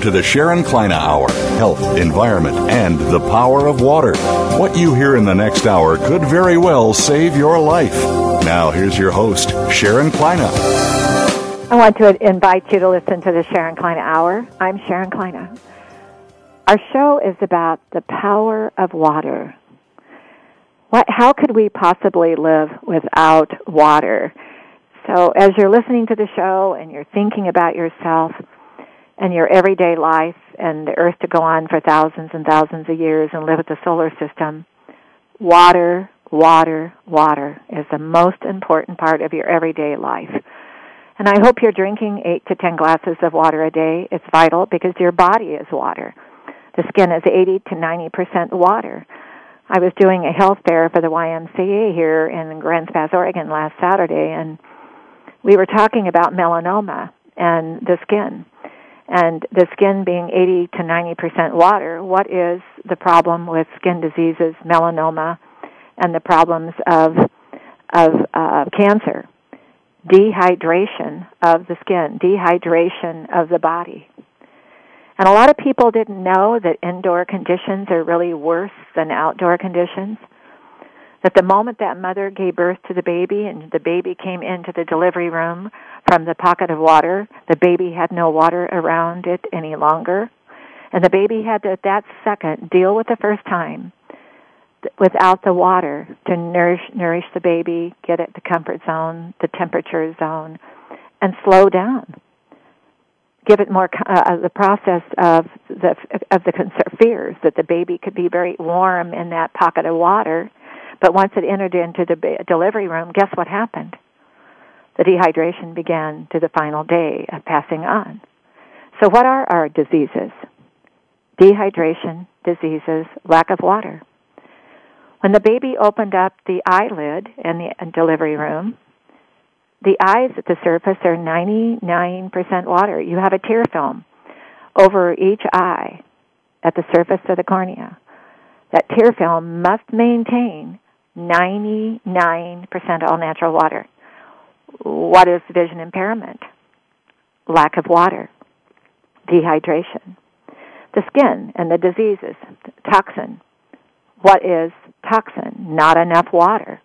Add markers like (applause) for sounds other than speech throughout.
To the Sharon Kleyne Hour Health, Environment, and the Power of Water. What you hear in the next hour could very well save your life. Now, here's your host, Sharon Kleyne. I want to invite you to listen to the Sharon Kleyne Hour. I'm Sharon Kleyne. Our show is about the power of water. What, how could we possibly live without water? So, as you're listening to the show and you're thinking about yourself, and your everyday life and the earth to go on for thousands and thousands of years and live with the solar system, water, water, water is the most important part of your everyday life. And I hope you're drinking eight to ten glasses of water a day. It's vital because your body is water. The skin is 80 to 90% water. I was doing a health fair for the YMCA here in Grants Pass, Oregon last Saturday, and we were talking about melanoma and the skin and the skin being 80 to 90% water, what is the problem with skin diseases, melanoma, and the problems of of uh, cancer? Dehydration of the skin, dehydration of the body. And a lot of people didn't know that indoor conditions are really worse than outdoor conditions that the moment that mother gave birth to the baby and the baby came into the delivery room from the pocket of water, the baby had no water around it any longer. And the baby had to, at that second, deal with the first time without the water to nourish, nourish the baby, get it the comfort zone, the temperature zone, and slow down. Give it more uh, the process of the of the concern, fears that the baby could be very warm in that pocket of water, but once it entered into the delivery room, guess what happened? The dehydration began to the final day of passing on. So what are our diseases? Dehydration, diseases, lack of water. When the baby opened up the eyelid in the delivery room, the eyes at the surface are 99% water. You have a tear film over each eye at the surface of the cornea. That tear film must maintain 99% all natural water. What is vision impairment? Lack of water, dehydration. The skin and the diseases, toxin. What is toxin? Not enough water.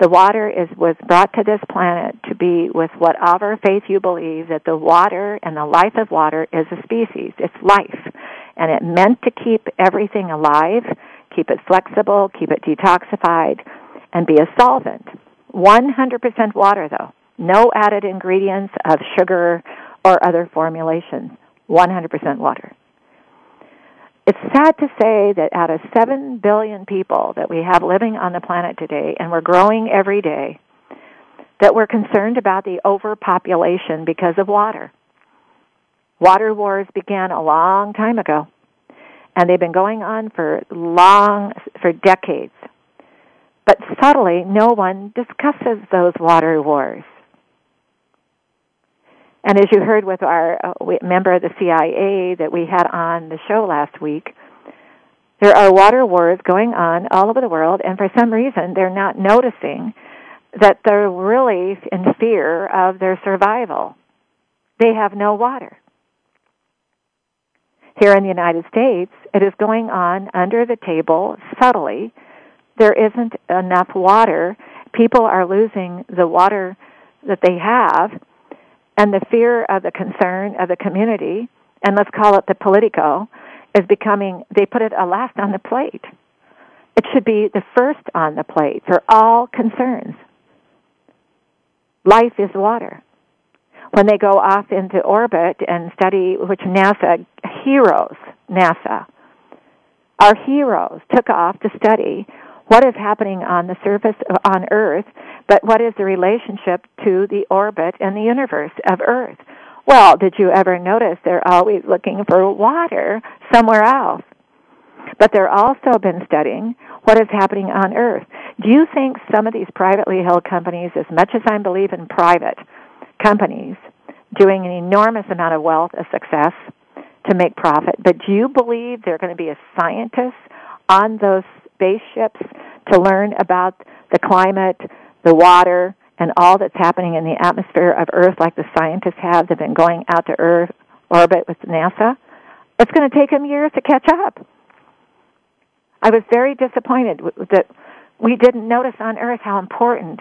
The water is was brought to this planet to be with whatever faith you believe that the water and the life of water is a species. It's life. And it meant to keep everything alive keep it flexible, keep it detoxified, and be a solvent. 100% water though. No added ingredients of sugar or other formulations. 100% water. It's sad to say that out of 7 billion people that we have living on the planet today, and we're growing every day, that we're concerned about the overpopulation because of water. Water wars began a long time ago and they've been going on for long, for decades. But subtly, no one discusses those water wars. And as you heard with our uh, member of the CIA that we had on the show last week, there are water wars going on all over the world, and for some reason, they're not noticing that they're really in fear of their survival. They have no water here in the United States, it is going on under the table subtly. There isn't enough water. People are losing the water that they have, and the fear of the concern of the community, and let's call it the politico, is becoming, they put it last on the plate. It should be the first on the plate for all concerns. Life is water when they go off into orbit and study, which NASA, heroes, NASA, our heroes took off to study what is happening on the surface on Earth, but what is the relationship to the orbit and the universe of Earth? Well, did you ever notice they're always looking for water somewhere else? But they're also been studying what is happening on Earth. Do you think some of these privately held companies, as much as I believe in private companies, doing an enormous amount of wealth, of success to make profit, but do you believe they're going to be a scientist on those spaceships to learn about the climate, the water, and all that's happening in the atmosphere of Earth like the scientists have that have been going out to Earth orbit with NASA? It's going to take them years to catch up. I was very disappointed that we didn't notice on Earth how important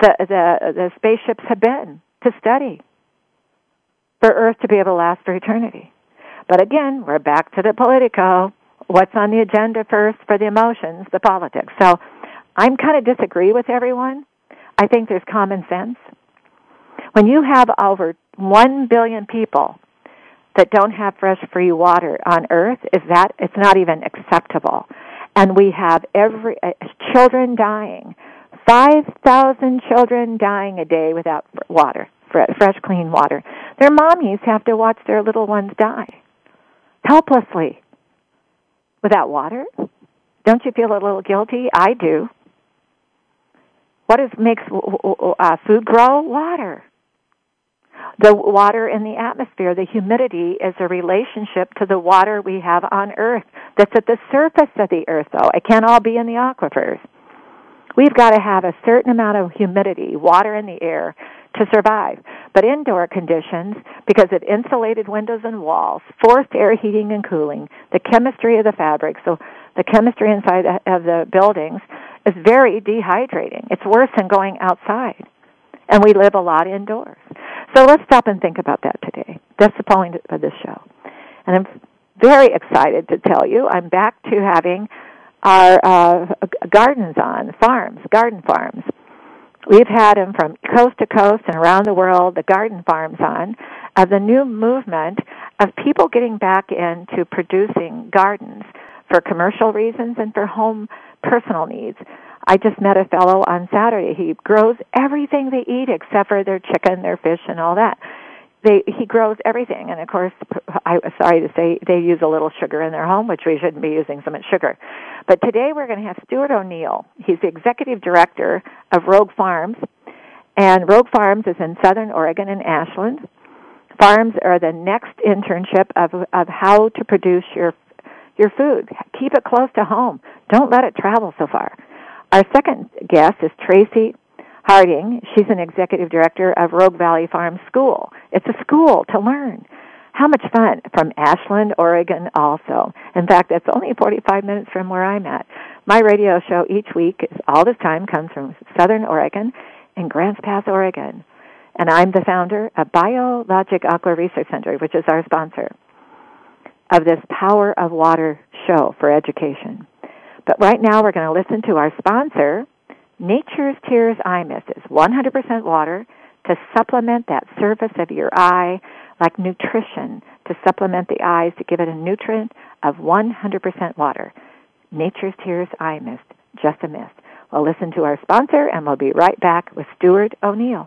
the the the spaceships have been to study for Earth to be able to last for eternity. But again, we're back to the politico. What's on the agenda first for the emotions, the politics. So I'm kind of disagree with everyone. I think there's common sense. When you have over 1 billion people that don't have fresh free water on earth, is that it's not even acceptable. And we have every uh, children dying. 5,000 children dying a day without water, fresh clean water. Their mommies have to watch their little ones die helplessly without water? Don't you feel a little guilty? I do. What is makes uh, food grow? Water. The water in the atmosphere, the humidity is a relationship to the water we have on Earth that's at the surface of the Earth, though. It can't all be in the aquifers. We've got to have a certain amount of humidity, water in the air, to survive. But indoor conditions, because of insulated windows and walls, forced air heating and cooling, the chemistry of the fabric, so the chemistry inside of the buildings is very dehydrating. It's worse than going outside. And we live a lot indoors. So let's stop and think about that today. That's the point of this show. And I'm very excited to tell you I'm back to having our uh, gardens on, farms, garden farms. We've had them from coast to coast and around the world, the garden farms on, of the new movement of people getting back into producing gardens for commercial reasons and for home personal needs. I just met a fellow on Saturday. He grows everything they eat except for their chicken, their fish, and all that they he grows everything. And of course i sorry to say they use a little sugar in their home which we shouldn't be using so much sugar. But today we're going to have stuart o'neill. He's the executive director of rogue farms. And rogue farms is in southern oregon in ashland. Farms are the next internship of of how to produce your your food. Keep it close to home. Don't let it travel so far. Our second guest is tracy Harding. She's an executive director of Rogue Valley Farm School. It's a school to learn. How much fun from Ashland, Oregon also. In fact, it's only 45 minutes from where I'm at. My radio show each week, is, all this time, comes from Southern Oregon and Grants Pass, Oregon. And I'm the founder of Biologic Aqua Research Center, which is our sponsor of this Power of Water show for education. But right now we're going to listen to our sponsor, Nature's Tears Eye Mist is 100% water to supplement that surface of your eye like nutrition to supplement the eyes to give it a nutrient of 100% water. Nature's Tears Eye Mist, just a mist. We'll listen to our sponsor and we'll be right back with Stuart O'Neill.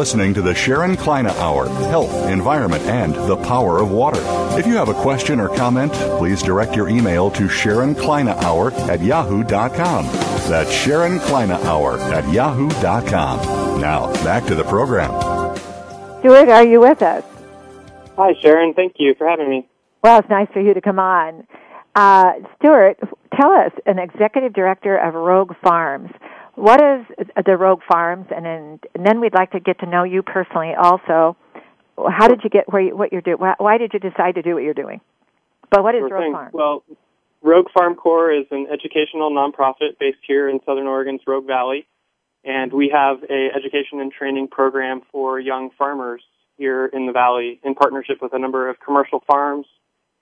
Listening to the Sharon Kleyne Hour Health, Environment, and the Power of Water. If you have a question or comment, please direct your email to Sharon Kleyne Hour at yahoo.com. That's Sharon Kleyne Hour at yahoo.com. Now, back to the program. Stuart, are you with us? Hi, Sharon. Thank you for having me. Well, it's nice for you to come on. Uh, Stuart, tell us, an executive director of Rogue Farms. What is the Rogue Farms, and then, and then we'd like to get to know you personally. Also, how did you get where you, what you're doing? Why did you decide to do what you're doing? But what is Sure Rogue thing. Farms? Well, Rogue Farm Corps is an educational nonprofit based here in Southern Oregon's Rogue Valley, and we have a education and training program for young farmers here in the valley in partnership with a number of commercial farms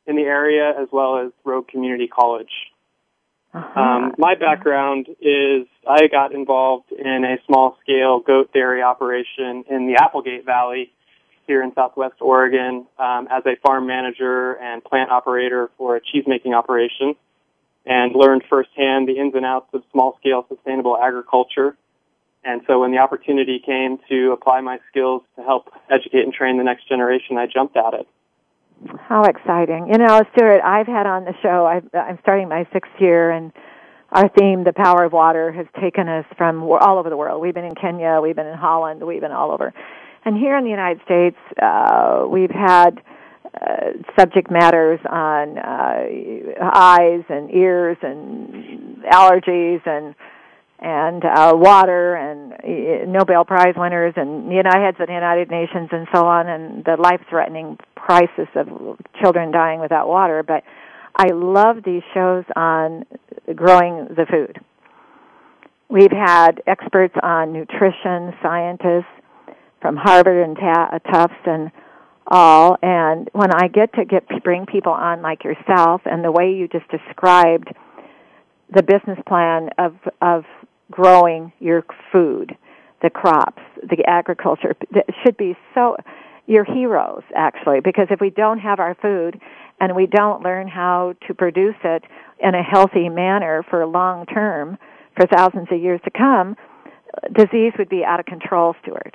in the area as well as Rogue Community College. Uh-huh. Um, my background is I got involved in a small scale goat dairy operation in the Applegate Valley here in Southwest Oregon um, as a farm manager and plant operator for a cheese making operation and learned firsthand the ins and outs of small scale sustainable agriculture. And so when the opportunity came to apply my skills to help educate and train the next generation, I jumped at it. How exciting! You know, Stuart, I've had on the show. I've, I'm starting my sixth year, and our theme, "The Power of Water," has taken us from all over the world. We've been in Kenya, we've been in Holland, we've been all over, and here in the United States, uh, we've had uh, subject matters on uh, eyes and ears and allergies and and uh, water and uh, Nobel Prize winners and United heads of the United Nations and so on, and the life-threatening crisis of children dying without water. But I love these shows on growing the food. We've had experts on nutrition, scientists from Harvard and Ta- Tufts and all. And when I get to get bring people on like yourself, and the way you just described the business plan of of growing your food, the crops, the agriculture. That should be so your heroes actually because if we don't have our food and we don't learn how to produce it in a healthy manner for long term for thousands of years to come disease would be out of control Stuart.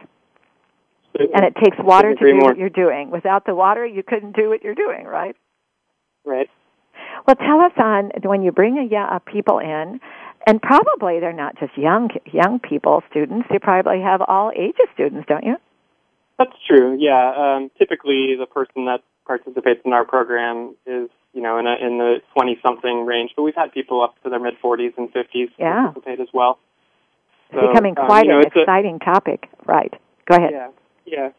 And it takes water to do agree what you're doing. Without the water you couldn't do what you're doing right? Right. well, tell us on when you bring a, uh, people in, and probably they're not just young young people, students. You probably have all ages students, don't you? That's true. Yeah. Um, typically, the person that participates in our program is, you know, in, a, in the 20 something range, but we've had people up to their mid 40s and 50s Yeah. participate as well. It's So, becoming um, quite you know, an it's a- exciting topic. Right. Go ahead. Yeah. Yeah.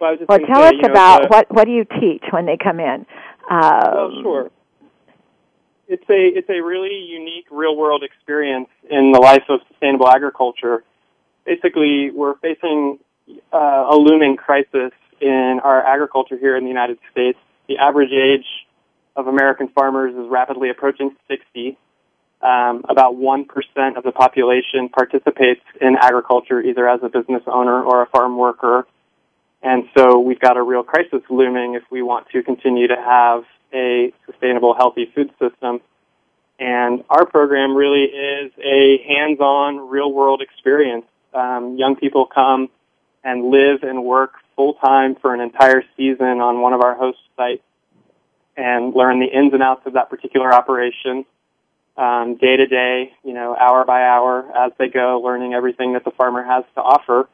Well, I was just Well, tell say, us you know, about the- what what do you teach when they come in? Um, Well, sure. It's a it's a really unique real world experience in the life of sustainable agriculture. Basically, we're facing uh, a looming crisis in our agriculture here in the United States. The average age of American farmers is rapidly approaching 60. Um, about 1% of the population participates in agriculture either as a business owner or a farm worker. And so we've got a real crisis looming if we want to continue to have a sustainable, healthy food system. And our program really is a hands-on, real-world experience. Um, young people come and live and work full-time for an entire season on one of our host sites and learn the ins and outs of that particular operation um, day to day, you know, hour by hour as they go, learning everything that the farmer has to offer.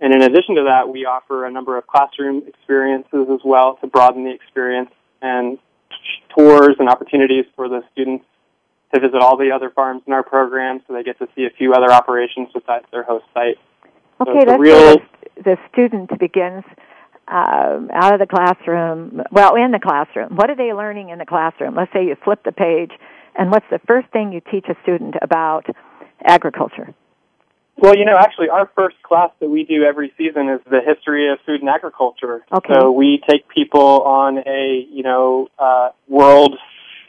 And in addition to that, we offer a number of classroom experiences as well to broaden the experience and tours and opportunities for the students to visit all the other farms in our program so they get to see a few other operations besides their host site. Okay, a let's real- the, the student begins um, out of the classroom. Well, in the classroom, what are they learning in the classroom? Let's say you flip the page, and what's the first thing you teach a student about agriculture? Well, you know, actually, our first class that we do every season is the history of food and agriculture. Okay. So we take people on a, you know, uh, world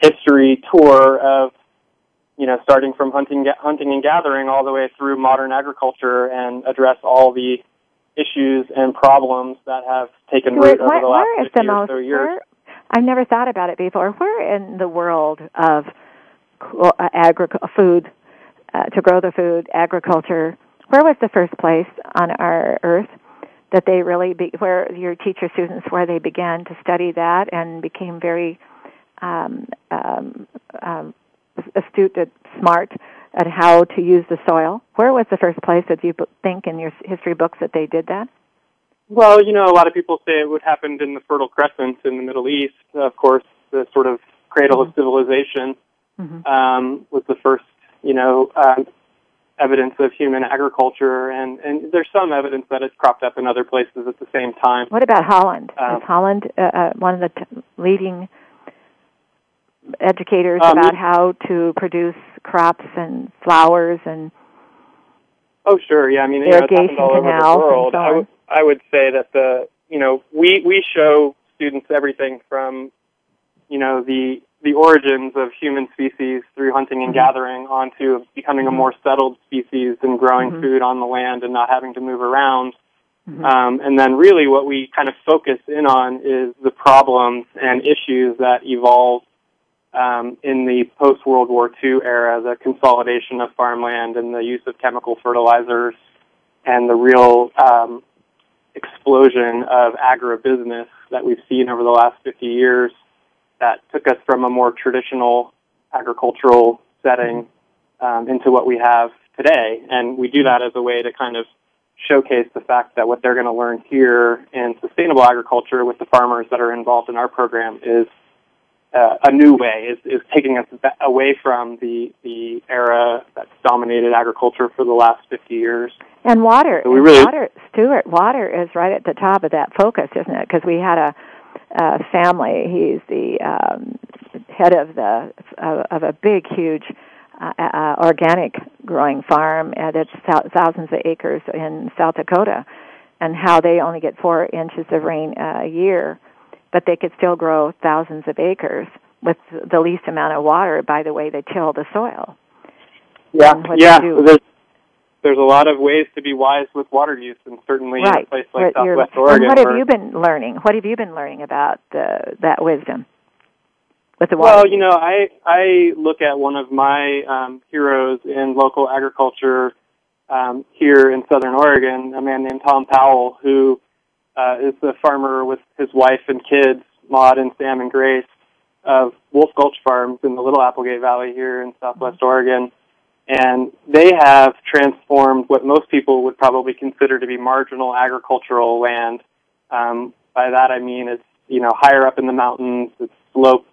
history tour of, you know, starting from hunting, hunting and gathering all the way through modern agriculture and address all the issues and problems that have taken root over the last where is 50 the or most? so years. Where, I've never thought about it before. Where in the world of uh, agri- food uh, to grow the food, agriculture? Where was the first place on our earth? that they really be, where your teacher students where they began to study that and became very um, um, um, astute and smart at how to use the soil. Where was the first place that you think in your history books that they did that? Well, you know, a lot of people say it would happen in the Fertile Crescent in the Middle East. Of course, the sort of cradle mm-hmm. of civilization mm-hmm. um, was the first, you know, uh, evidence of human agriculture, and, and there's some evidence that it's cropped up in other places at the same time. What about Holland? Um, Is Holland uh, uh, one of the t- leading educators um, about how to produce crops and flowers and Oh, sure. Yeah, I mean, irrigation you know, all over the world. so I, w- I would say that the you know we we show students everything from you know the the origins of human species through hunting and mm-hmm. gathering onto becoming mm-hmm. a more settled species and growing mm-hmm. food on the land and not having to move around. Mm-hmm. Um, and then really what we kind of focus in on is the problems and issues that evolved um, in the post-World War II era, the consolidation of farmland and the use of chemical fertilizers and the real um, explosion of agribusiness that we've seen over the last 50 years that took us from a more traditional agricultural setting um, into what we have today. And we do that as a way to kind of showcase the fact that what they're going to learn here in sustainable agriculture with the farmers that are involved in our program is uh, a new way, is, is taking us away from the, the era that's dominated agriculture for the last 50 years. And water, so we really, water, Stuart, water is right at the top of that focus, isn't it? Because we had a uh, family. He's the um, head of the of, of a big, huge uh, uh, organic growing farm that's thousands of acres in South Dakota, and how they only get four inches of rain a year, but they could still grow thousands of acres with the least amount of water by the way they till the soil. Yeah, yeah. There's there's a lot of ways to be wise with water use, and certainly right. in a place like what Southwest Oregon. And what have you been learning? What have you been learning about the, that wisdom with the water? Well, you know, I I look at one of my um, heroes in local agriculture um, here in Southern Oregon, a man named Tom Powell, who uh, is the farmer with his wife and kids, Maud and Sam and Grace, of Wolf Gulch Farms in the Little Applegate Valley here in Southwest mm-hmm. Oregon and they have transformed what most people would probably consider to be marginal agricultural land. Um, by that I mean it's you know higher up in the mountains, it's sloped.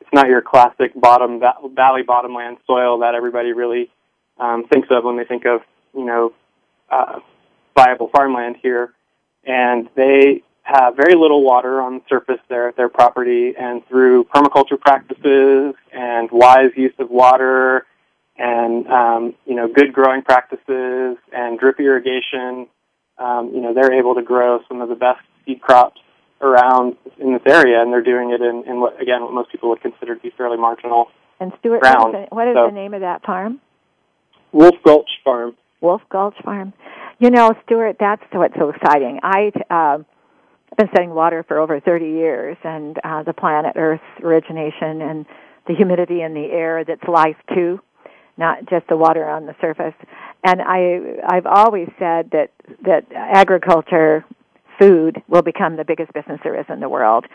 It's not your classic bottom valley bottomland soil that everybody really um, thinks of when they think of you know uh, viable farmland here. And they have very little water on the surface there at their property, and through permaculture practices and wise use of water and um, you know good growing practices and drip irrigation, um, you know they're able to grow some of the best seed crops around in this area, and they're doing it in, in what again what most people would consider to be fairly marginal and Stuart, ground. What is, the, what is so, the name of that farm? Wolf Gulch Farm. Wolf Gulch Farm. You know, Stuart, that's what's so exciting. I uh, I've been studying water for over 30 years, and uh, the planet Earth's origination and the humidity in the air that's life too not just the water on the surface. And I I've always said that that agriculture, food will become the biggest business there is in the world.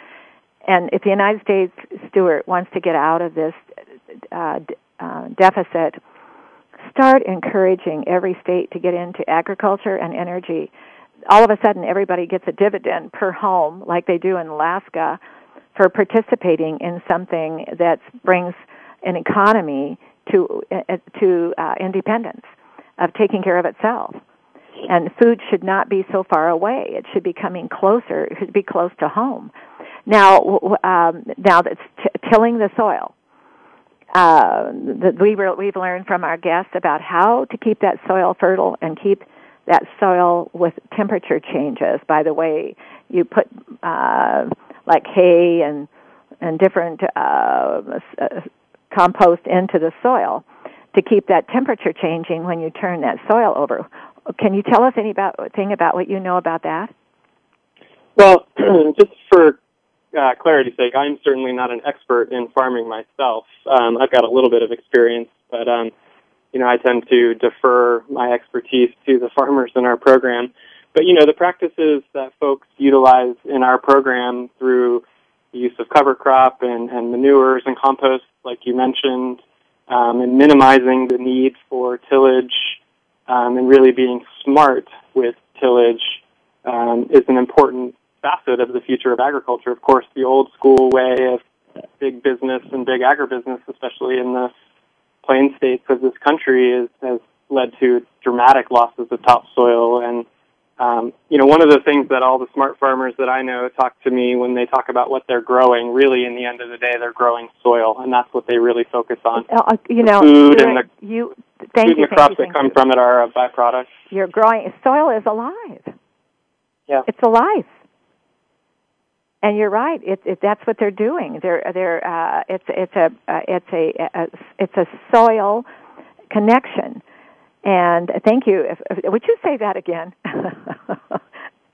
And if the United States, Stuart, wants to get out of this uh, uh, deficit, start encouraging every state to get into agriculture and energy. All of a sudden, everybody gets a dividend per home, like they do in Alaska, for participating in something that brings an economy to uh, to uh, independence of taking care of itself. And food should not be so far away. It should be coming closer. It should be close to home. Now, um, now that's t- tilling the soil. Uh, that we we've learned from our guests about how to keep that soil fertile and keep that soil with temperature changes. By the way, you put uh, like hay and and different uh, compost into the soil to keep that temperature changing when you turn that soil over. Can you tell us anything about what you know about that? Well, (clears throat) just for uh, clarity's sake, I'm certainly not an expert in farming myself. Um, I've got a little bit of experience, but um, you know, I tend to defer my expertise to the farmers in our program. but you know, the practices that folks utilize in our program through use of cover crop and, and manures and compost, like you mentioned, um, and minimizing the need for tillage um, and really being smart with tillage um, is an important facet of the future of agriculture. Of course, the old school way of big business and big agribusiness, especially in the plain states of this country, is, has led to dramatic losses of topsoil and um, you know, one of the things that all the smart farmers that I know talk to me when they talk about what they're growing, really in the end of the day, they're growing soil, and that's what they really focus on. Uh, uh you know, food and the, you, thank food you, and the crops you, that come you. from it are a byproduct. You're growing, soil is alive. Yeah. It's alive. And you're right. It's it, that's what they're doing. They're they're uh, it's it's a uh, it's a, a it's a soil connection and thank you. If, if, would you say that again? (laughs)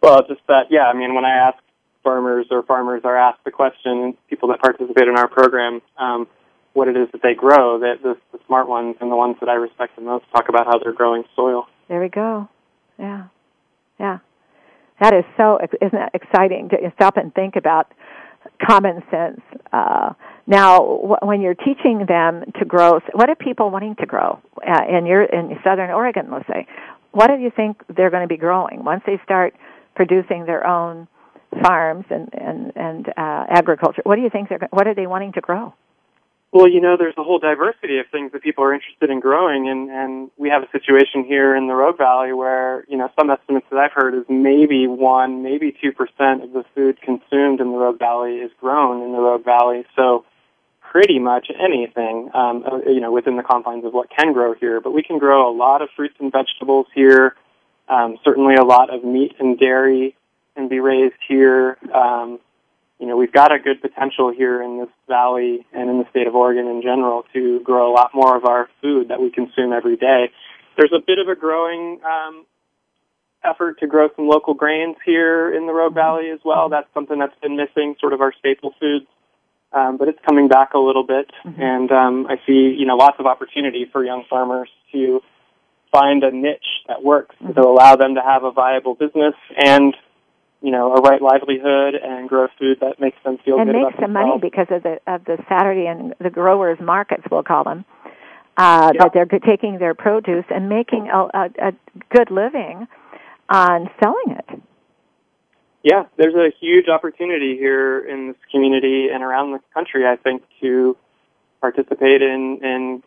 well, just that, yeah. I mean, when I ask farmers or farmers are asked the question, people that participate in our program, um, what it is that they grow, that the, the smart ones and the ones that I respect the most talk about how they're growing soil. There we go. Yeah, yeah. That is so. Isn't that exciting to stop and think about common sense? Uh, now, when you're teaching them to grow, what are people wanting to grow uh, in your in Southern Oregon? Let's say, what do you think they're going to be growing once they start producing their own farms and and and uh, agriculture? What do you think they're what are they wanting to grow? Well, you know, there's a whole diversity of things that people are interested in growing, and and we have a situation here in the Rogue Valley where you know some estimates that I've heard is maybe one, maybe two percent of the food consumed in the Rogue Valley is grown in the Rogue Valley. So pretty much anything, um, uh, you know, within the confines of what can grow here. But we can grow a lot of fruits and vegetables here. Um, certainly, a lot of meat and dairy can be raised here. Um, you know, we've got a good potential here in this valley and in the state of Oregon in general to grow a lot more of our food that we consume every day. There's a bit of a growing um, effort to grow some local grains here in the Rogue Valley as well. That's something that's been missing, sort of our staple foods um, but it's coming back a little bit, mm-hmm. and um, I see you know lots of opportunity for young farmers to find a niche that works mm-hmm. to allow them to have a viable business and you know a right livelihood and grow food that makes them feel good. and good makes some money because of the of the Saturday and the growers markets we'll call them. Uh, That they're taking their produce and making a, a, a good living on selling it. Yeah, there's a huge opportunity here in this community and around the country, I think, to participate in, in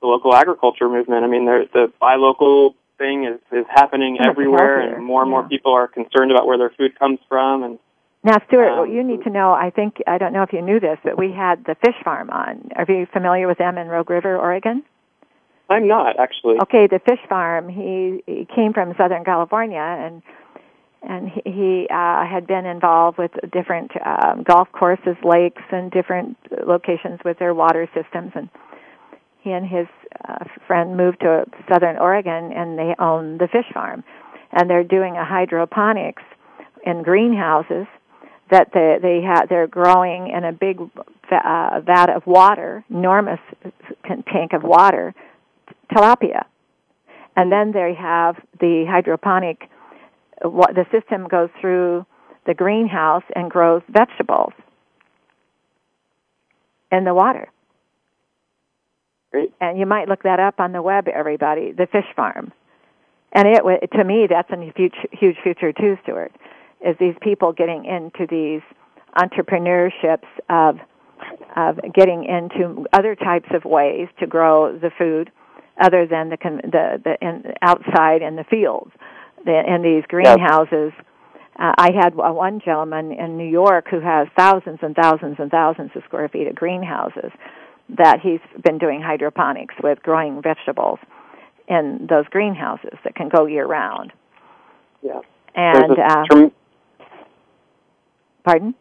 the local agriculture movement. I mean, the buy local thing is, is happening everywhere, and more and yeah. more people are concerned about where their food comes from. And now, Stuart, um, what you need to know, I think, I don't know if you knew this, but we had the fish farm on. Are you familiar with them in Rogue River, Oregon? I'm not actually. Okay, the fish farm. He, he came from Southern California and and he, he uh, had been involved with different um, golf courses, lakes, and different locations with their water systems. And he and his uh, friend moved to Southern Oregon, and they own the fish farm, and they're doing a hydroponics in greenhouses that they they have they're growing in a big uh, vat of water, enormous tank of water, tilapia, and then they have the hydroponic what the system goes through the greenhouse and grows vegetables in the water. And you might look that up on the web, everybody, the fish farm. And it, to me, that's a huge, huge future too, Stuart, is these people getting into these entrepreneurships of, of getting into other types of ways to grow the food other than the, the, the in, outside in the fields in these greenhouses. Uh, I had one gentleman in New York who has thousands and thousands and thousands of square feet of greenhouses that he's been doing hydroponics with, growing vegetables in those greenhouses that can go year round. Yeah. And uh, trem- pardon?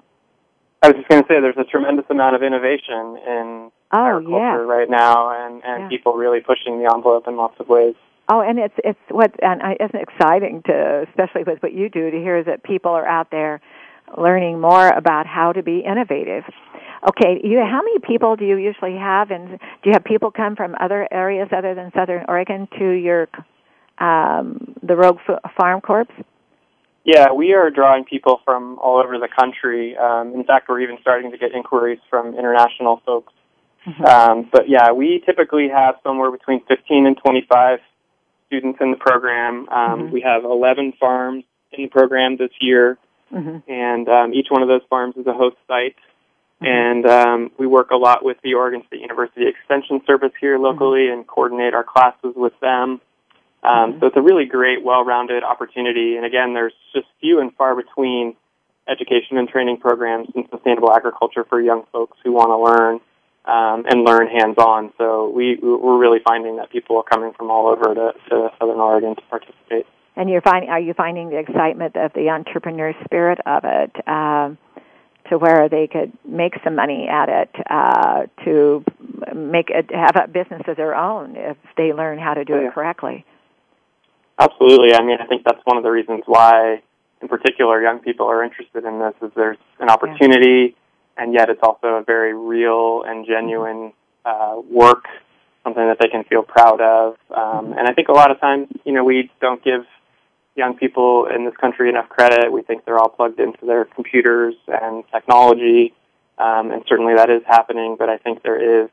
I was just going to say there's a tremendous amount of innovation in oh, agriculture yeah. right now, and and yeah. people really pushing the envelope in lots of ways. Oh, and it's it's what and it's exciting to, especially with what you do, to hear that people are out there learning more about how to be innovative. Okay, you how many people do you usually have, and do you have people come from other areas other than Southern Oregon to your um, the Rogue Farm Corps? Yeah, we are drawing people from all over the country. Um, in fact, we're even starting to get inquiries from international folks. Mm-hmm. Um, but yeah, we typically have somewhere between 15 and 25 students in the program. Um, mm-hmm. We have 11 farms in the program this year, mm-hmm. and um, each one of those farms is a host site. Mm-hmm. And um, we work a lot with the Oregon State University Extension Service here locally mm-hmm. and coordinate our classes with them. Um, mm-hmm. so it's a really great, well-rounded opportunity. And again, there's just few and far between education and training programs in sustainable agriculture for young folks who want to learn um, and learn hands-on. So we we're really finding that people are coming from all over to, to Southern Oregon to participate. And you're finding are you finding the excitement of the entrepreneur spirit of it um, to where they could make some money at it uh, to make it have a business of their own if they learn how to do it correctly. Absolutely. I mean, I think that's one of the reasons why, in particular, young people are interested in this. Is there's an opportunity, yeah. and yet it's also a very real and genuine uh, work, something that they can feel proud of. Um, and I think a lot of times, you know, we don't give young people in this country enough credit. We think they're all plugged into their computers and technology, um, and certainly that is happening. But I think there is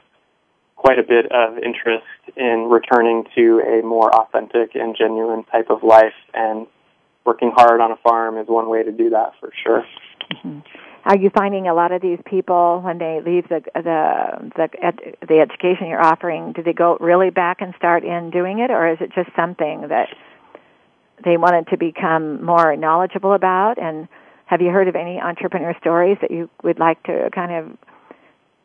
quite a bit of interest in returning to a more authentic and genuine type of life, and working hard on a farm is one way to do that for sure. Mm-hmm. Are you finding a lot of these people when they leave the the the, ed, the education you're offering, do they go really back and start in doing it, or is it just something that they wanted to become more knowledgeable about? And have you heard of any entrepreneur stories that you would like to kind of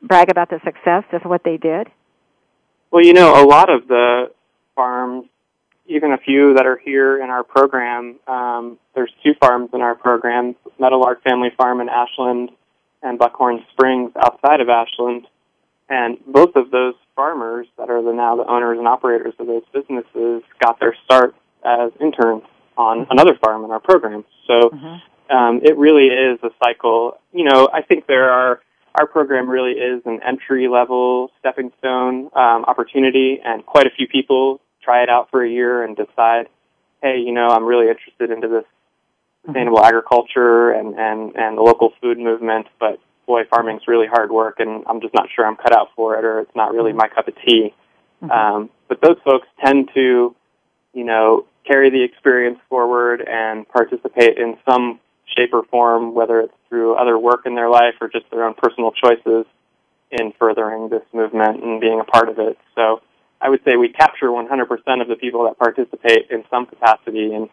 brag about the success of what they did? Well, you know, a lot of the farms, even a few that are here in our program, um, there's two farms in our program, Meadowlark Family Farm in Ashland and Buckhorn Springs outside of Ashland. And both of those farmers that are the, now the owners and operators of those businesses got their start as interns on mm-hmm. another farm in our program. So mm-hmm. um, it really is a cycle. You know, I think there are our program really is an entry level stepping stone um, opportunity, and quite a few people try it out for a year and decide, hey, you know, I'm really interested into this sustainable mm-hmm. agriculture and and and the local food movement, but boy, farming's really hard work, and I'm just not sure I'm cut out for it, or it's not really mm-hmm. my cup of tea. Mm-hmm. Um, but those folks tend to, you know, carry the experience forward and participate in some shape or form, whether it's through other work in their life or just their own personal choices in furthering this movement and being a part of it. So I would say we capture 100% of the people that participate in some capacity and,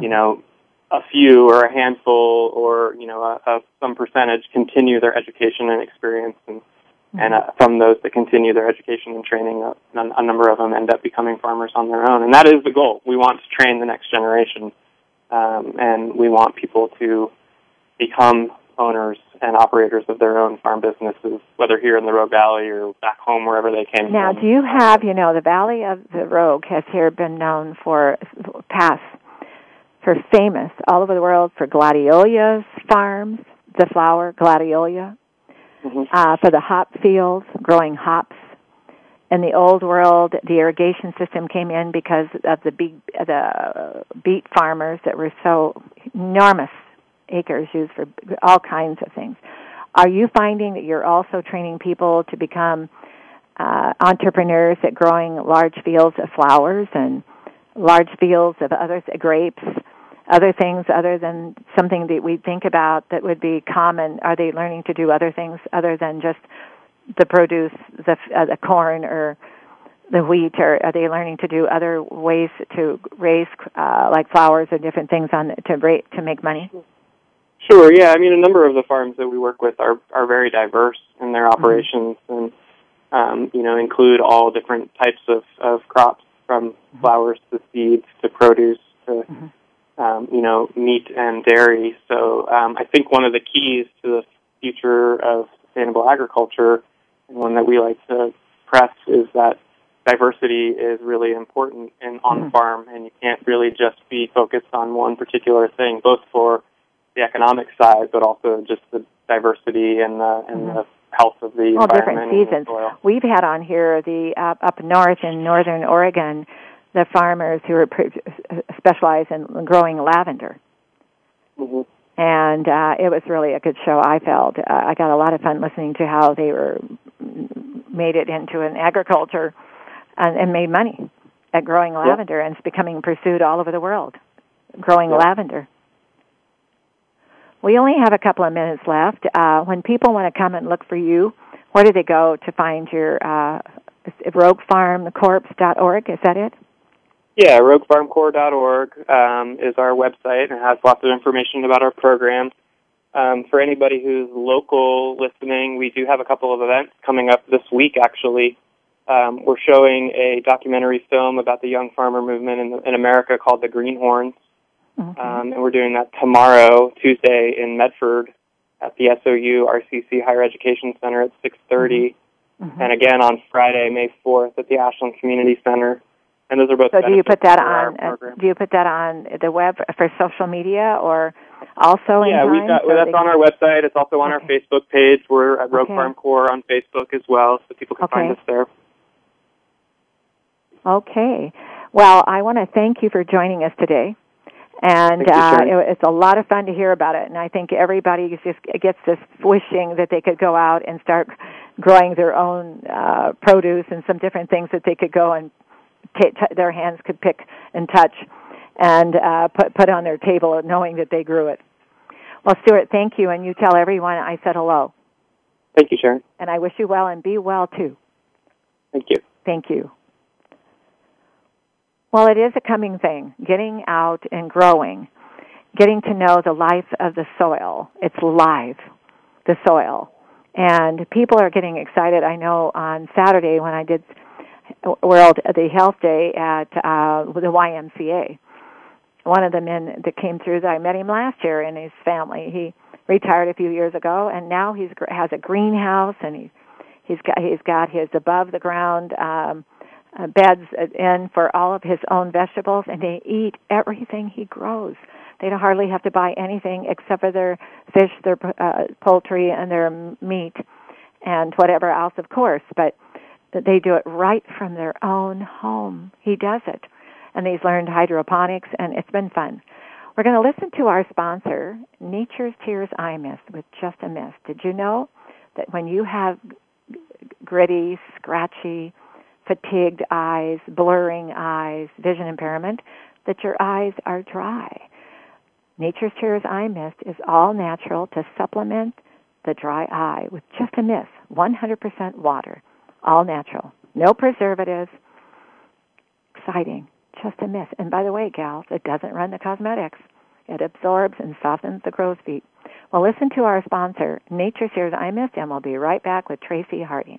you know, a few or a handful or, you know, a, a some percentage continue their education and experience and and uh, from those that continue their education and training, a, a number of them end up becoming farmers on their own. And that is the goal. We want to train the next generation um, and we want people to become owners and operators of their own farm businesses, whether here in the Rogue Valley or back home, wherever they came now, from. do you have, you know, the Valley of the Rogue has here been known for past, for famous all over the world for gladiolus farms, the flower gladiola, mm-hmm. uh, for the hop fields, growing hops in the old world, the irrigation system came in because of the beet, the beet farmers that were so enormous acres used for all kinds of things. Are you finding that you're also training people to become uh, entrepreneurs at growing large fields of flowers and large fields of other th- grapes, other things other than something that we think about that would be common? Are they learning to do other things other than just the produce, the uh, the corn or the wheat, or are they learning to do other ways to raise uh, like flowers or different things on to rate to make money? Sure. Yeah. I mean, a number of the farms that we work with are are very diverse in their mm-hmm. operations, mm-hmm. and um, you know include all different types of of crops, from mm-hmm. flowers to seeds to produce to mm-hmm. Um, you know meat and dairy. So um, I think one of the keys to the future of sustainable agriculture and one that we like to press is that diversity is really important in on mm-hmm. the farm, and you can't really just be focused on one particular thing, both for the economic side, but also just the diversity and the and mm-hmm. the health of the All environment. different seasons. We've had on here the uh, up north in northern Oregon, the farmers who are specialize in growing lavender. Mm-hmm. And uh, it was really a good show. I felt uh, I got a lot of fun listening to how they were made it into an agriculture and, and made money at growing lavender, and it's becoming pursued all over the world. Growing lavender. We only have a couple of minutes left. Uh, when people want to come and look for you, where do they go to find your uh, roguefarmcorps.org? Is that it? Yeah, roguefarmcorps.org um, is our website and has lots of information about our program. Um, for anybody who's local listening, we do have a couple of events coming up this week, actually. Um, we're showing a documentary film about the young farmer movement in, in America called The Greenhorns. Okay. Um, and we're doing that tomorrow, Tuesday, in Medford at the SOU RCC Higher Education Center at 6:30, Mhm. and again on Friday, May 4th, at the Ashland Community Center. And those are both. So do you put that on? Uh, do you put that on the web for social media or also in yeah, we've got so well, that's they- on our website. It's also on our Facebook page. We're at Rogue Okay. Farm Corps on Facebook as well, so people can find us there. Okay. Well, I want to thank you for joining us today. And you, uh, it, it's a lot of fun to hear about it. And I think everybody just gets this wishing that they could go out and start growing their own uh, produce and some different things that they could go and t- t- their hands could pick and touch and uh, put put on their table, knowing that they grew it. Well, Stuart, thank you, and you tell everyone I said hello, Thank you, Sharon. and I wish you well and be well too. Thank you. Thank you. Well, it is a coming thing, getting out and growing, getting to know the life of the soil. It's live, the soil. And people are getting excited. I know on Saturday when I did World the Health Day at uh, the YMCA, one of the men that came through, I met him last year in his family. He retired a few years ago, and now he's has a greenhouse, and he's he's got he's got his above the ground um, uh, beds in for all of his own vegetables, and they eat everything he grows. They don't hardly have to buy anything except for their fish, their uh, poultry, and their meat, and whatever else, of course. But they do it right from their own home. He does it, and he's learned hydroponics, and it's been fun. We're going to listen to our sponsor, Nature's Tears Eye Mist, with Just a Mist. Did you know that when you have gritty, scratchy, fatigued eyes, blurring eyes, vision impairment, that your eyes are dry. Nature's Tears Eye Mist is all natural to supplement the dry eye with just a mist, 100% water, all natural, no preservatives. Exciting, just a mist. And by the way, gals, it doesn't run the cosmetics. It absorbs and softens the crow's feet. Well, listen to our sponsor, Nature's Tears Eye Mist, and we'll be right back with Tracy Harding.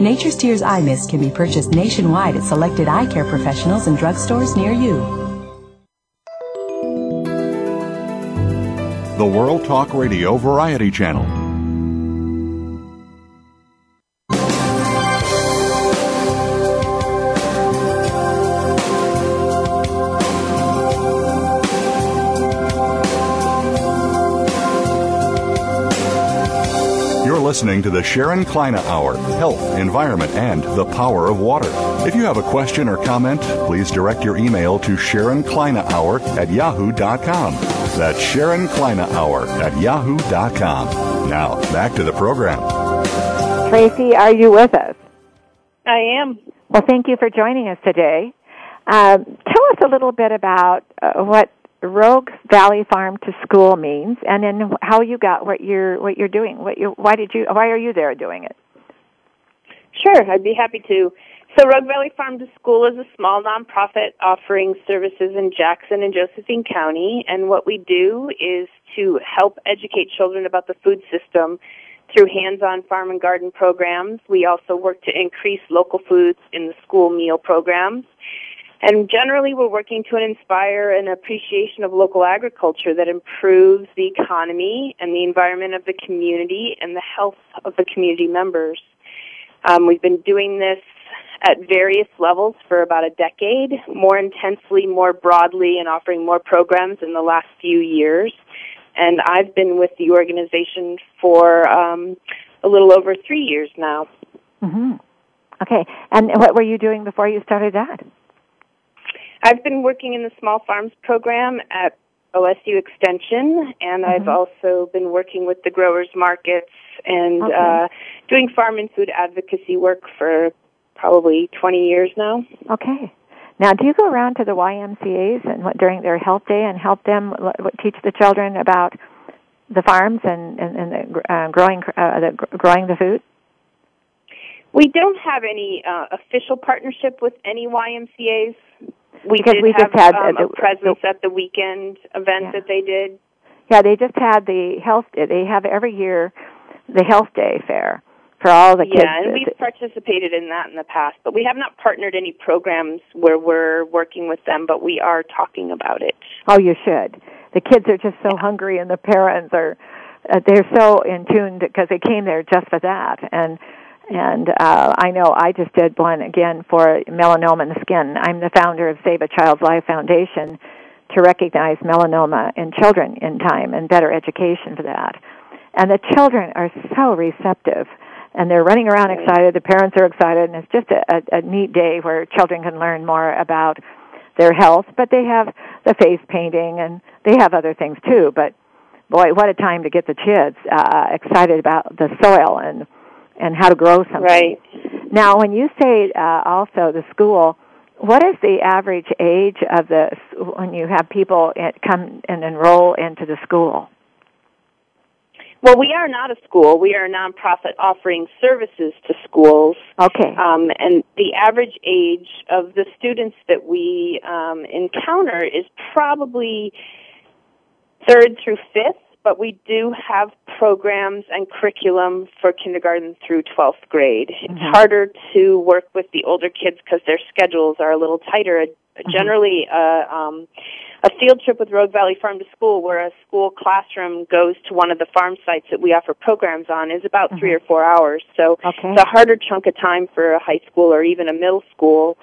Nature's Tears Eye Mist can be purchased nationwide at selected eye care professionals and drugstores near you. The World Talk Radio Variety Channel. Listening to the Sharon Kleyne Hour Health, Environment, and the Power of Water. If you have a question or comment, please direct your email to Sharon Kleyne Hour at yahoo.com. That's Sharon Kleyne Hour at yahoo.com. Now, back to the program. Tracy, are you with us? I am. Well, thank you for joining us today. Um, tell us a little bit about uh, what Rogue Valley Farm to School means, and then how you got what you're what you're doing. What you why did you why are you there doing it? Sure, I'd be happy to. So Rogue Valley Farm to School is a small nonprofit offering services in Jackson and Josephine County, and what we do is to help educate children about the food system through hands-on farm and garden programs. We also work to increase local foods in the school meal programs. And generally, we're working to inspire an appreciation of local agriculture that improves the economy and the environment of the community and the health of the community members. Um, we've been doing this at various levels for about a decade, more intensely, more broadly, and offering more programs in the last few years. And I've been with the organization for um, a little over three years now. Mm-hmm. Okay. And what were you doing before you started that? I've been working in the Small Farms program at OSU Extension, and mm-hmm. I've also been working with the growers markets and okay. uh, doing farm and food advocacy work for probably 20 years now. Okay. Now, do you go around to the YMCA's and what, during their health day and help them teach the children about the farms and and, and the, uh, growing uh, the, growing the food? We don't have any uh, official partnership with any YMCA's. We because we have just had um, a presence at the weekend event yeah. that they did. Yeah, they just had the health. They have every year the health day fair for all the kids. Yeah, and we've participated in that in the past, but we have not partnered any programs where we're working with them, but we are talking about it. Oh, you should. The kids are just so hungry, and the parents are. Uh, they're so in tune because they came there just for that, and and uh, I know I just did one again for melanoma in the skin. I'm the founder of Save a Child's Life Foundation to recognize melanoma in children in time and better education for that. And the children are so receptive and they're running around excited. The parents are excited, and it's just a, a, a neat day where children can learn more about their health. But they have the face painting, and they have other things too. But boy, what a time to get the kids uh, excited about the soil and and how to grow something. Right. Now, when you say uh, also the school, what is the average age of the when you have people come and enroll into the school? Well, we are not a school. We are a nonprofit offering services to schools. Okay. Um, and the average age of the students that we um, encounter is probably third through fifth, but we do have programs and curriculum for kindergarten through 12th grade. Mm-hmm. It's harder to work with the older kids because their schedules are a little tighter. Mm-hmm. Generally, uh, um, a field trip with Rogue Valley Farm to School, where a school classroom goes to one of the farm sites that we offer programs on, is about mm-hmm. three or four hours. So okay. it's a harder chunk of time for a high school or even a middle school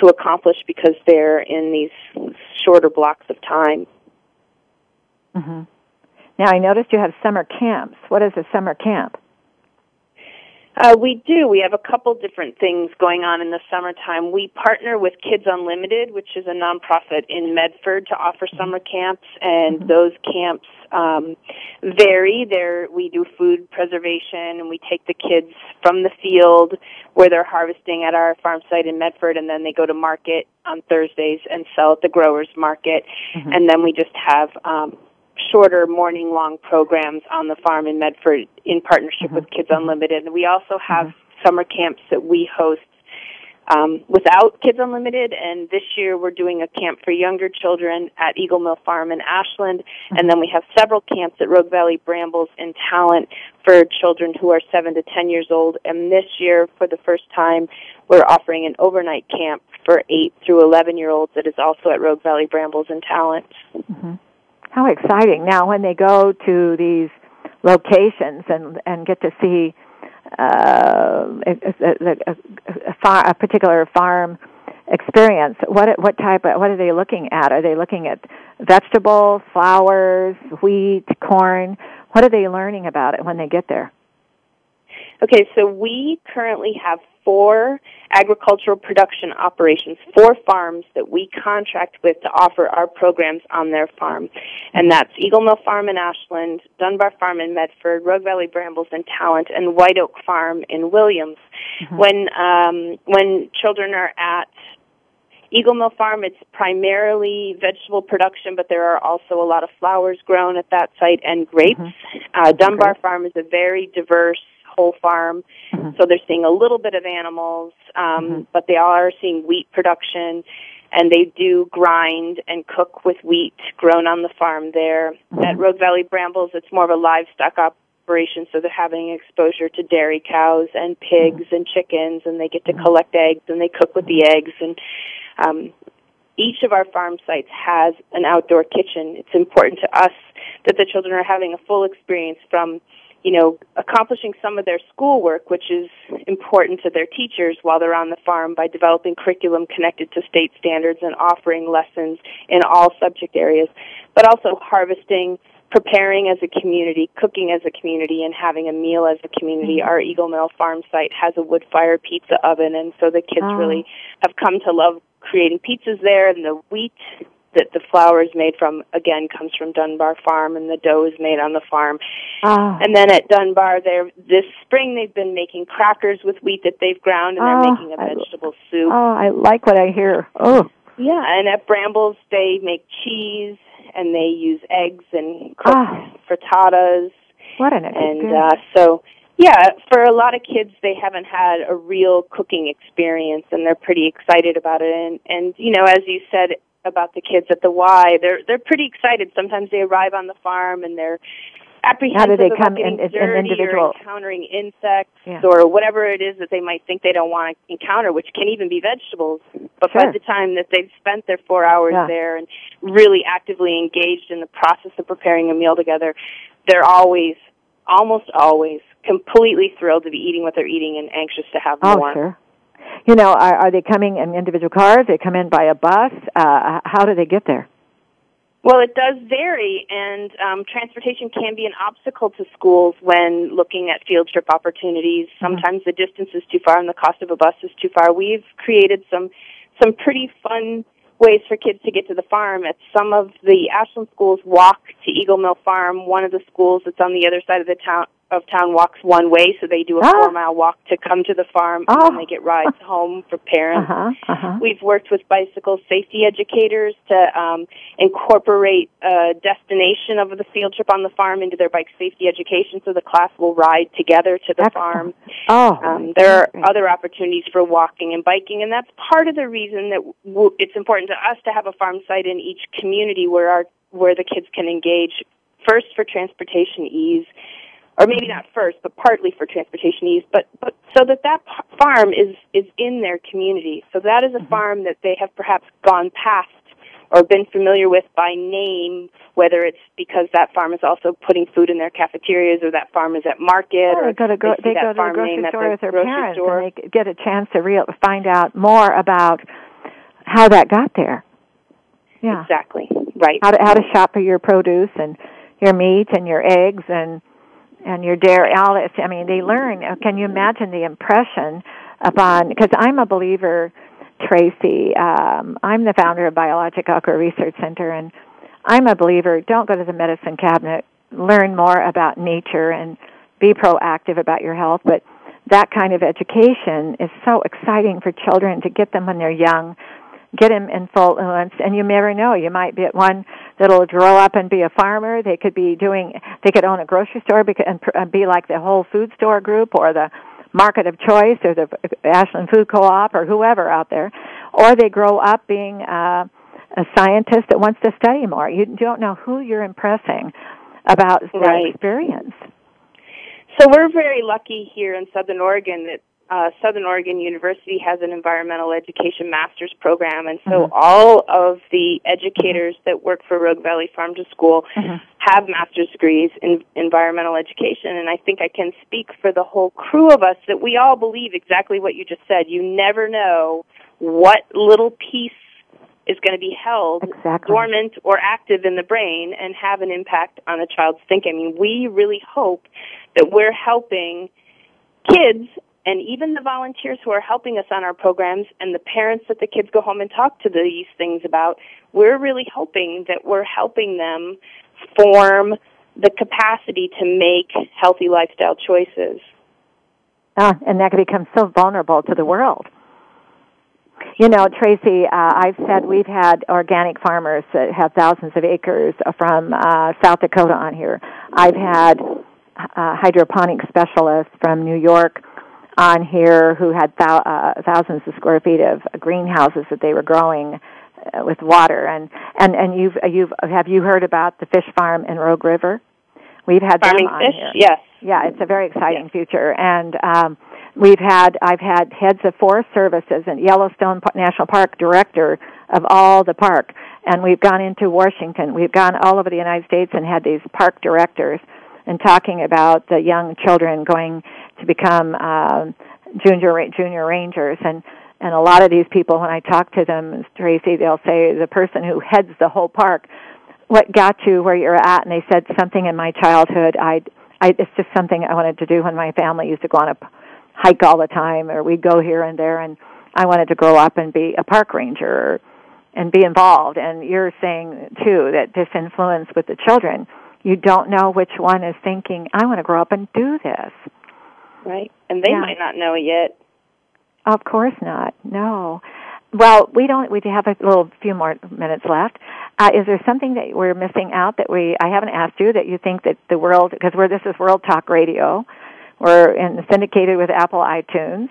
to accomplish because they're in these shorter blocks of time. Mm-hmm. Now, I noticed you have summer camps. What is a summer camp? Uh, we do. We have a couple different things going on in the summertime. We partner with Kids Unlimited, which is a nonprofit in Medford, to offer mm-hmm. summer camps, and mm-hmm. those camps um, vary. There, we do food preservation, and we take the kids from the field where they're harvesting at our farm site in Medford, and then they go to market on Thursdays and sell at the growers market, mm-hmm. and then we just have um, shorter morning long programs on the farm in Medford in partnership mm-hmm. with Kids Unlimited. And we also have mm-hmm. summer camps that we host um, without Kids Unlimited. And this year we're doing a camp for younger children at Eagle Mill Farm in Ashland. Mm-hmm. And then we have several camps at Rogue Valley Brambles and Talent for children who are 7 to 10 years old. And this year, for the first time, we're offering an overnight camp for 8 through 11 year olds that is also at Rogue Valley Brambles and Talent. Mm-hmm. How exciting! Now, when they go to these locations and and get to see uh, a, a, a, a, particular farm experience, what what type of what are they looking at? Are they looking at vegetables, flowers, wheat, corn? What are they learning about it when they get there? Okay, so we currently have four agricultural production operations, for farms that we contract with to offer our programs on their farm. And that's Eagle Mill Farm in Ashland, Dunbar Farm in Medford, Rogue Valley Brambles in Talent, and White Oak Farm in Williams. Mm-hmm. When, um, when children are at Eagle Mill Farm, it's primarily vegetable production, but there are also a lot of flowers grown at that site and grapes. Mm-hmm. Uh, Dunbar Farm is a very diverse whole farm. Mm-hmm. So they're seeing a little bit of animals, um, mm-hmm. but they are seeing wheat production and they do grind and cook with wheat grown on the farm there. Mm-hmm. At Rogue Valley Brambles, it's more of a livestock operation, so they're having exposure to dairy cows and pigs mm-hmm. and chickens, and they get to collect eggs and they cook with the eggs. And um, each of our farm sites has an outdoor kitchen. It's important to us that the children are having a full experience from you know, accomplishing some of their schoolwork, which is important to their teachers while they're on the farm by developing curriculum connected to state standards and offering lessons in all subject areas, but also harvesting, preparing as a community, cooking as a community, and having a meal as a community. Mm-hmm. Our Eagle Mill farm site has a wood fire pizza oven, and so the kids oh. really have come to love creating pizzas there, and the wheat that the flour is made from again comes from Dunbar Farm and the dough is made on the farm. Oh. And then at Dunbar there this spring they've been making crackers with wheat that they've ground and they're oh, making a vegetable I, soup. Oh, I like what I hear. Oh. Yeah, and at Brambles they make cheese and they use eggs and cook oh. frittatas. What an experience. And uh so yeah, for a lot of kids, they haven't had a real cooking experience, and they're pretty excited about it. And and you know, as you said, about the kids at the Y. They're they're pretty excited. Sometimes they arrive on the farm and they're apprehensive How do they come in, in, individual? or encountering insects yeah. or whatever it is that they might think they don't want to encounter, which can even be vegetables. But sure. by the time that they've spent their four hours yeah. there and really actively engaged in the process of preparing a meal together, they're always, almost always, completely thrilled to be eating what they're eating and anxious to have oh, more. Sure you know, are, are they coming in individual cars? They come in by a bus. Uh, how do they get there? Well, it does vary, and um, transportation can be an obstacle to schools when looking at field trip opportunities. Mm-hmm. Sometimes the distance is too far and the cost of a bus is too far. We've created some some pretty fun ways for kids to get to the farm. At some of the Ashland schools walk to Eagle Mill Farm. One of the schools that's on the other side of the town of town walks one way, so they do a four mile walk to come to the farm, oh. and then they get rides home for parents. Uh-huh. Uh-huh. We've worked with bicycle safety educators to um, incorporate a destination of the field trip on the farm into their bike safety education, so the class will ride together to the farm. Oh, um, there are other opportunities for walking and biking, and that's part of the reason that w- it's important to us to have a farm site in each community where our where the kids can engage first for transportation ease or maybe not first, but partly for transportation ease, but, but so that that farm is, is in their community. So that is a mm-hmm. farm that they have perhaps gone past or been familiar with by name, whether it's because that farm is also putting food in their cafeterias or that farm is at market or, or they go to, go, they, they go to the grocery store with their parents store. and they get a chance to real, find out more about how that got there. Yeah. Exactly. Right. How to, how to shop for your produce and your meat and your eggs and and your dear Alice. I mean, they learn. Uh, can you imagine the impression upon? Because I'm a believer, Tracy. Um, I'm the founder of Biologic Aqua Research Center, and I'm a believer. Don't go to the medicine cabinet. Learn more about nature and be proactive about your health. But that kind of education is so exciting for children to get them when they're young get him in full influence and you never know. You might be at one that'll grow up and be a farmer. They could be doing they could own a grocery store and be like the whole food store group or the market of choice or the ashland food co-op or whoever out there. Or they grow up being uh, a scientist that wants to study more. You don't know who you're impressing about that right. experience. So we're very lucky here in Southern Oregon that uh, Southern Oregon University has an environmental education master's program, and so mm-hmm. all of the educators that work for Rogue Valley Farm to School mm-hmm. have master's degrees in environmental education. And I think I can speak for the whole crew of us that we all believe exactly what you just said. You never know what little piece is going to be held exactly. dormant or active in the brain and have an impact on a child's thinking. I mean, we really hope that we're helping kids and even the volunteers who are helping us on our programs and the parents that the kids go home and talk to these things about, we're really hoping that we're helping them form the capacity to make healthy lifestyle choices. Ah, and that can become so vulnerable to the world. You know, Tracy, uh, I've said we've had organic farmers that have thousands of acres from uh, South Dakota on here. I've had uh, hydroponic specialists from New York on here who had thou- uh, thousands of square feet of greenhouses that they were growing uh, with water. And and and you've you've have you heard about the fish farm in Rogue River? We've had farming them on fish. here. Yes. Yeah, it's a very exciting future, and um, we've had I've had heads of forest services and Yellowstone National Park director of all the park, and we've gone into Washington. We've gone all over the United States and had these park directors and talking about the young children going to become um, junior junior rangers and and a lot of these people when I talk to them, Tracy, they'll say the person who heads the whole park, what got you where you're at? And they said something in my childhood. I, I it's just something I wanted to do when my family used to go on a hike all the time, or we'd go here and there, and I wanted to grow up and be a park ranger or, and be involved. And you're saying too that this influence with the children, you don't know which one is thinking, I want to grow up and do this. Right. And they Yeah. might not know it yet. Of course not. No. Well, we don't. We have a little few more minutes left. Uh, is there something that we're missing out that we I haven't asked you that you think that the world because we're this is World Talk Radio, we're in, syndicated with Apple iTunes,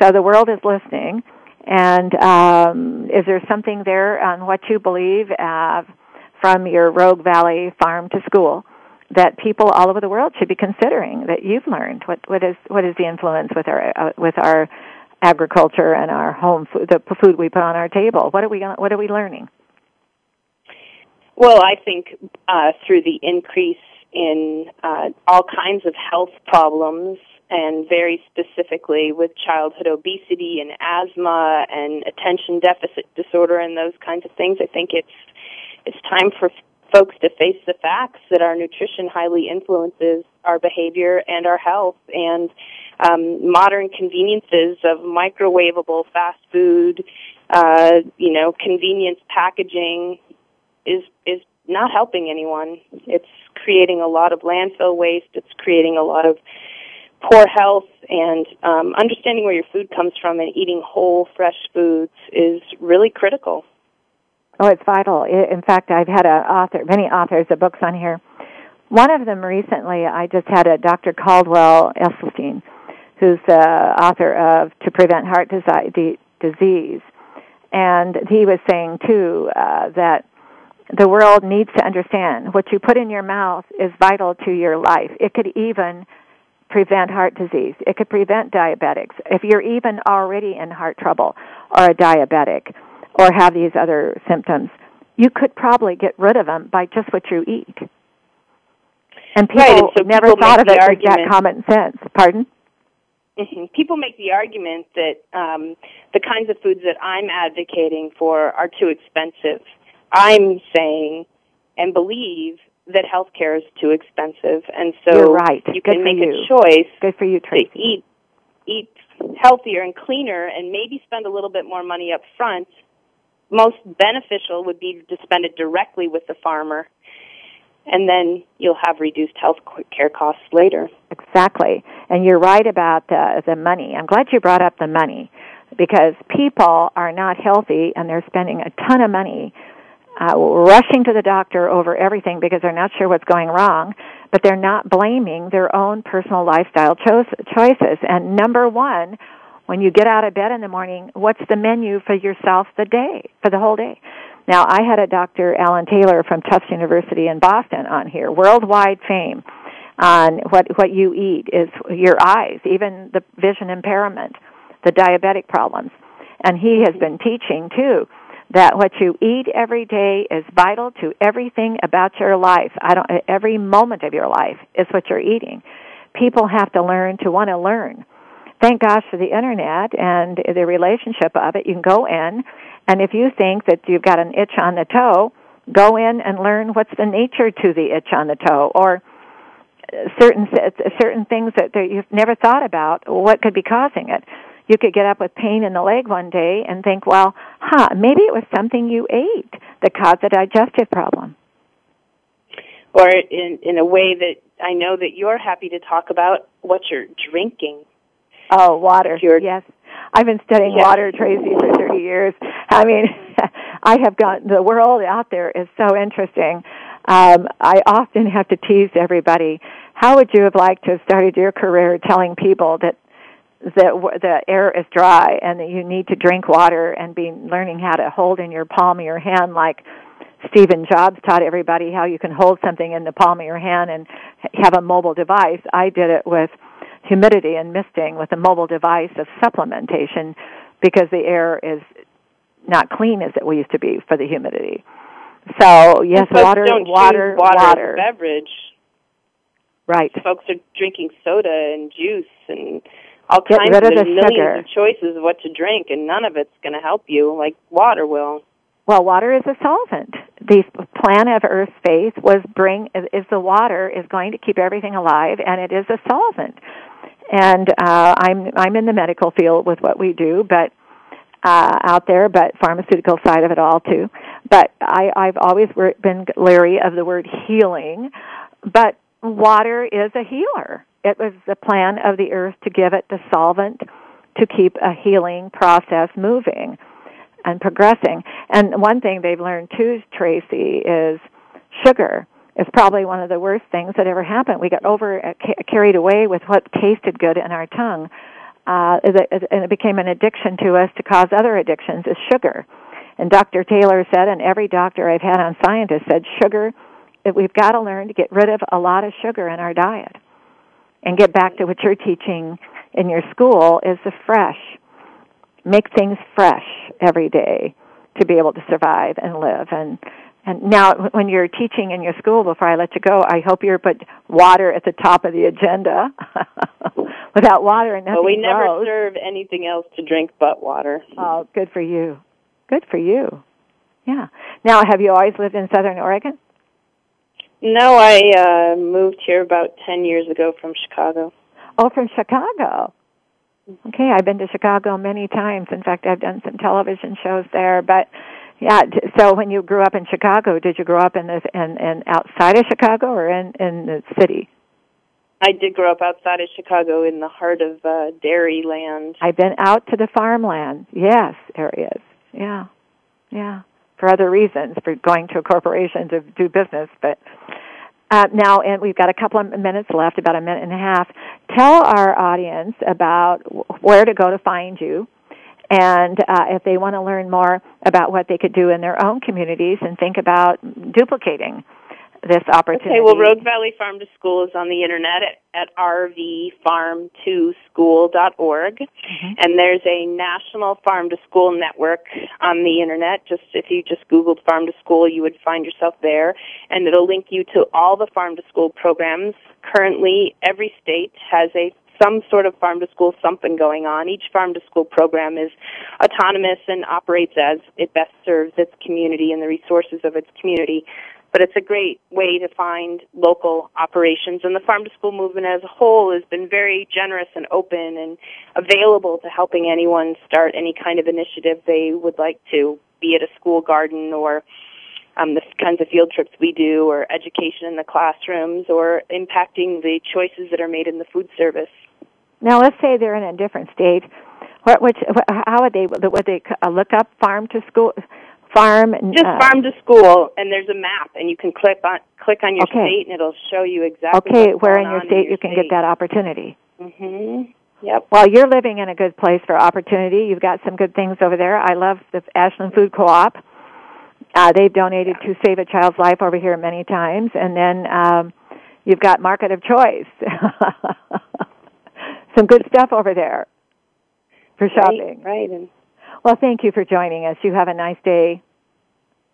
so the world is listening. And um, is there something there on what you believe uh, from your Rogue Valley farm to school that people all over the world should be considering that you've learned? What what is what is the influence with our uh, with our agriculture and our home food, the food we put on our table? What are we what are we learning? Well, I think uh, through the increase in uh, all kinds of health problems, and very specifically with childhood obesity and asthma and attention deficit disorder and those kinds of things, I think it's it's time for folks to face the facts that our nutrition highly influences our behavior and our health and um, modern conveniences of microwavable fast food, uh, you know, convenience packaging is is not helping anyone. It's creating a lot of landfill waste. It's creating a lot of poor health, and um, understanding where your food comes from and eating whole, fresh foods is really critical. Oh, it's vital. In fact, I've had a author, many authors of books on here. One of them recently, I just had a Dr. Caldwell Esselstyn, who's the author of To Prevent Heart Disease, and he was saying too uh, that the world needs to understand what you put in your mouth is vital to your life. It could even prevent heart disease. It could prevent diabetics. If you're even already in heart trouble or a diabetic or have these other symptoms, you could probably get rid of them by just what you eat. And people Right, and so never people thought of it with that common sense. Pardon? hmm People make the argument that um, the kinds of foods that I'm advocating for are too expensive. I'm saying and believe that healthcare is too expensive, and so You're right. you Good can make you. a choice Good for you, to eat eat healthier and cleaner, and maybe spend a little bit more money up front. Most beneficial would be to spend it directly with the farmer, and then you'll have reduced health care costs later. Exactly. And you're right about the, the money. I'm glad you brought up the money because people are not healthy and they're spending a ton of money uh, rushing to the doctor over everything because they're not sure what's going wrong, but they're not blaming their own personal lifestyle cho- choices. And number one, when you get out of bed in the morning, what's the menu for yourself the day, for the whole day? Now, I had a Dr. Alan Taylor from Tufts University in Boston on here, worldwide fame on what, what you eat is your eyes, even the vision impairment, the diabetic problems. And he has been teaching too that what you eat every day is vital to everything about your life. I don't, every moment of your life is what you're eating. People have to learn to want to learn. Thank gosh for the internet and the relationship of it. You can go in, and if you think that you've got an itch on the toe, go in and learn what's the nature to the itch on the toe, or certain certain things that, you've never thought about. What could be causing it? You could get up with pain in the leg one day and think, well, huh, maybe it was something you ate that caused a digestive problem. Or in, in a way that I know that you're happy to talk about what you're drinking. Oh, water. You're- yes. I've been studying Yes. water, Tracy, for 30 years. I mean, (laughs) I have got, the world out there is so interesting. Um, I often have to tease everybody. How would you have liked to have started your career telling people that that the air is dry and that you need to drink water and be learning how to hold in your palm of your hand like Stephen Jobs taught everybody how you can hold something in the palm of your hand and have a mobile device. I did it with humidity and misting with a mobile device of supplementation because the air is not clean as it used to be for the humidity. So yes, water, water, water, water. beverage. Right. Folks are drinking soda and juice and all Get kinds rid of the millions sugar. of choices of what to drink, and none of it's going to help you like water will. Well, water is a solvent. The plan of Earth's faith was bring is the water is going to keep everything alive, and it is a solvent. And uh, I'm I'm in the medical field with what we do, but uh, out there, but pharmaceutical side of it all too. But I, I've always been leery of the word healing, but water is a healer. It was the plan of the earth to give it the solvent to keep a healing process moving and progressing. And one thing they've learned too, Tracy, is sugar is probably one of the worst things that ever happened. We got over uh, ca- carried away with what tasted good in our tongue, uh, and it became an addiction to us to cause other addictions. Is sugar, and Dr. Taylor said, and every doctor I've had on scientists said, sugar. We've got to learn to get rid of a lot of sugar in our diet, and get back to what you're teaching in your school is the fresh make things fresh every day to be able to survive and live and and now when you're teaching in your school before I let you go I hope you're put water at the top of the agenda. (laughs) Without water nothing But we never grows. serve anything else to drink but water. oh good for you. Good for you. Yeah. Now have you always lived in southern Oregon? No, I uh moved here about 10 years ago from Chicago. oh from Chicago. Okay I've been to Chicago many times. In fact I've done some television shows there but Yeah. So when you grew up in Chicago, did you grow up in this in, in outside of Chicago or in in the city? I did grow up outside of Chicago in the heart of uh dairy land. I've been out to the farmland, yes, areas. Yeah, yeah. For other reasons, for going to a corporation to do business, but. Uh, now, and we've got a couple of minutes left, about a minute and a half. Tell our audience about where to go to find you, and uh, if they want to learn more about what they could do in their own communities and think about duplicating this opportunity. Okay, well, Rogue Valley Farm to School is on the internet at, at rvfarm2school.org. Mm-hmm. And there's a national farm to school network on the internet. Just if you just Googled farm to school, you would find yourself there. And it'll link you to all the farm to school programs. Currently, every state has a some sort of farm to school something going on. Each farm to school program is autonomous and operates as it best serves its community and the resources of its community but it's a great way to find local operations. And the farm to school movement as a whole has been very generous and open and available to helping anyone start any kind of initiative they would like to, be it a school garden or um, the kinds of field trips we do, or education in the classrooms, or impacting the choices that are made in the food service. Now, let's say they're in a different state. What, which, how would they would they uh, look up farm to school, farm? and, Just uh, farm to school, and there's a map, and you can click on click on your Okay. state, and it'll show you exactly. Okay, where in your state you can get that opportunity. hmm Yep. Well, you're living in a good place for opportunity. You've got some good things over there. I love the Ashland Food Co-op. Uh, they've donated to Save a Child's Life over here many times, and then um, you've got Market of Choice. (laughs) some good stuff over there for shopping. Right, right. And Well, thank you for joining us. You have a nice day,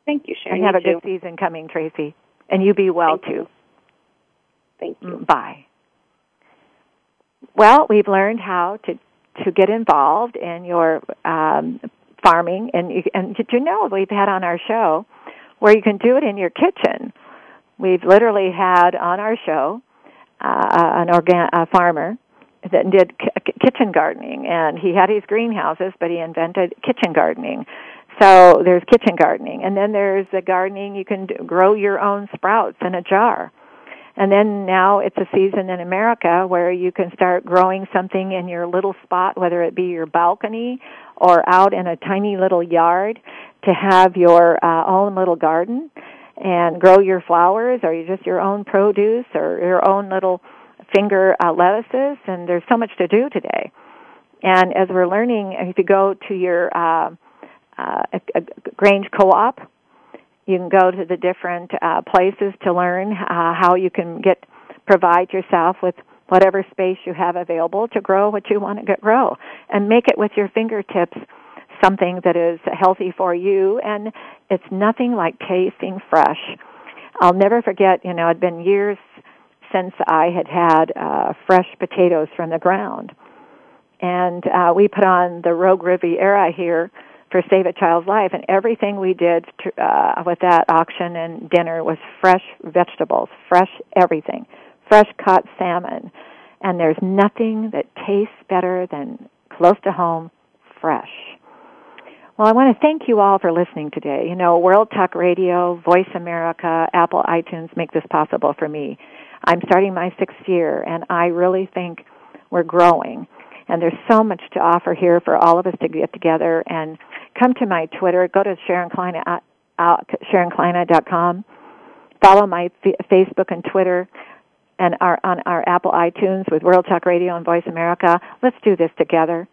thank you, Sharon. and have You a good too. season coming, Tracy. And you be well Thank too. you. Thank you. Mm, Bye. Well, we've learned how to to get involved in your um, farming, and you, and did you know we've had on our show where you can do it in your kitchen. We've literally had on our show uh, an organ a farmer that did ki- kitchen gardening, and he had his greenhouses, but he invented kitchen gardening. So there's kitchen gardening, and then there's the gardening you can do, grow your own sprouts in a jar. And then now it's a season in America where you can start growing something in your little spot, whether it be your balcony or out in a tiny little yard to have your uh, own little garden. and grow your flowers or just your own produce or your own little finger uh, lettuces. And there's so much to do today. And as we're learning, if you go to your uh, uh, a, a Grange co-op, you can go to the different uh, places to learn uh, how you can get provide yourself with whatever space you have available to grow what you want to grow and make it with your fingertips something that is healthy for you and it's nothing like tasting fresh. I'll never forget, you know, it'd been years since I had had uh, fresh potatoes from the ground. And uh, we put on the Rogue Riviera here for Save a Child's Life, and everything we did to, uh, with that auction and dinner was fresh vegetables, fresh everything, fresh caught salmon. And there's nothing that tastes better than close to home, fresh. Well, I want to thank you all for listening today. You know, World Talk Radio, Voice America, Apple iTunes make this possible for me. I'm starting my sixth year, and I really think we're growing. And there's so much to offer here for all of us to get together and come to my Twitter. Go to Sharon Kleyne, SharonKleyne.com. Follow my Facebook and Twitter and our, on our Apple iTunes with World Talk Radio and Voice America. Let's do this together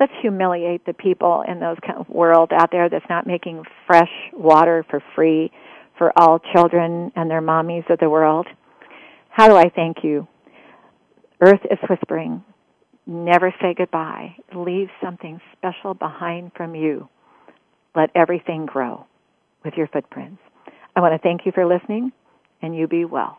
let's humiliate the people in those kind of world out there that's not making fresh water for free for all children and their mommies of the world. How do I thank you? Earth is whispering. Never say goodbye. Leave something special behind from you. Let everything grow with your footprints. I want to thank you for listening and you be well.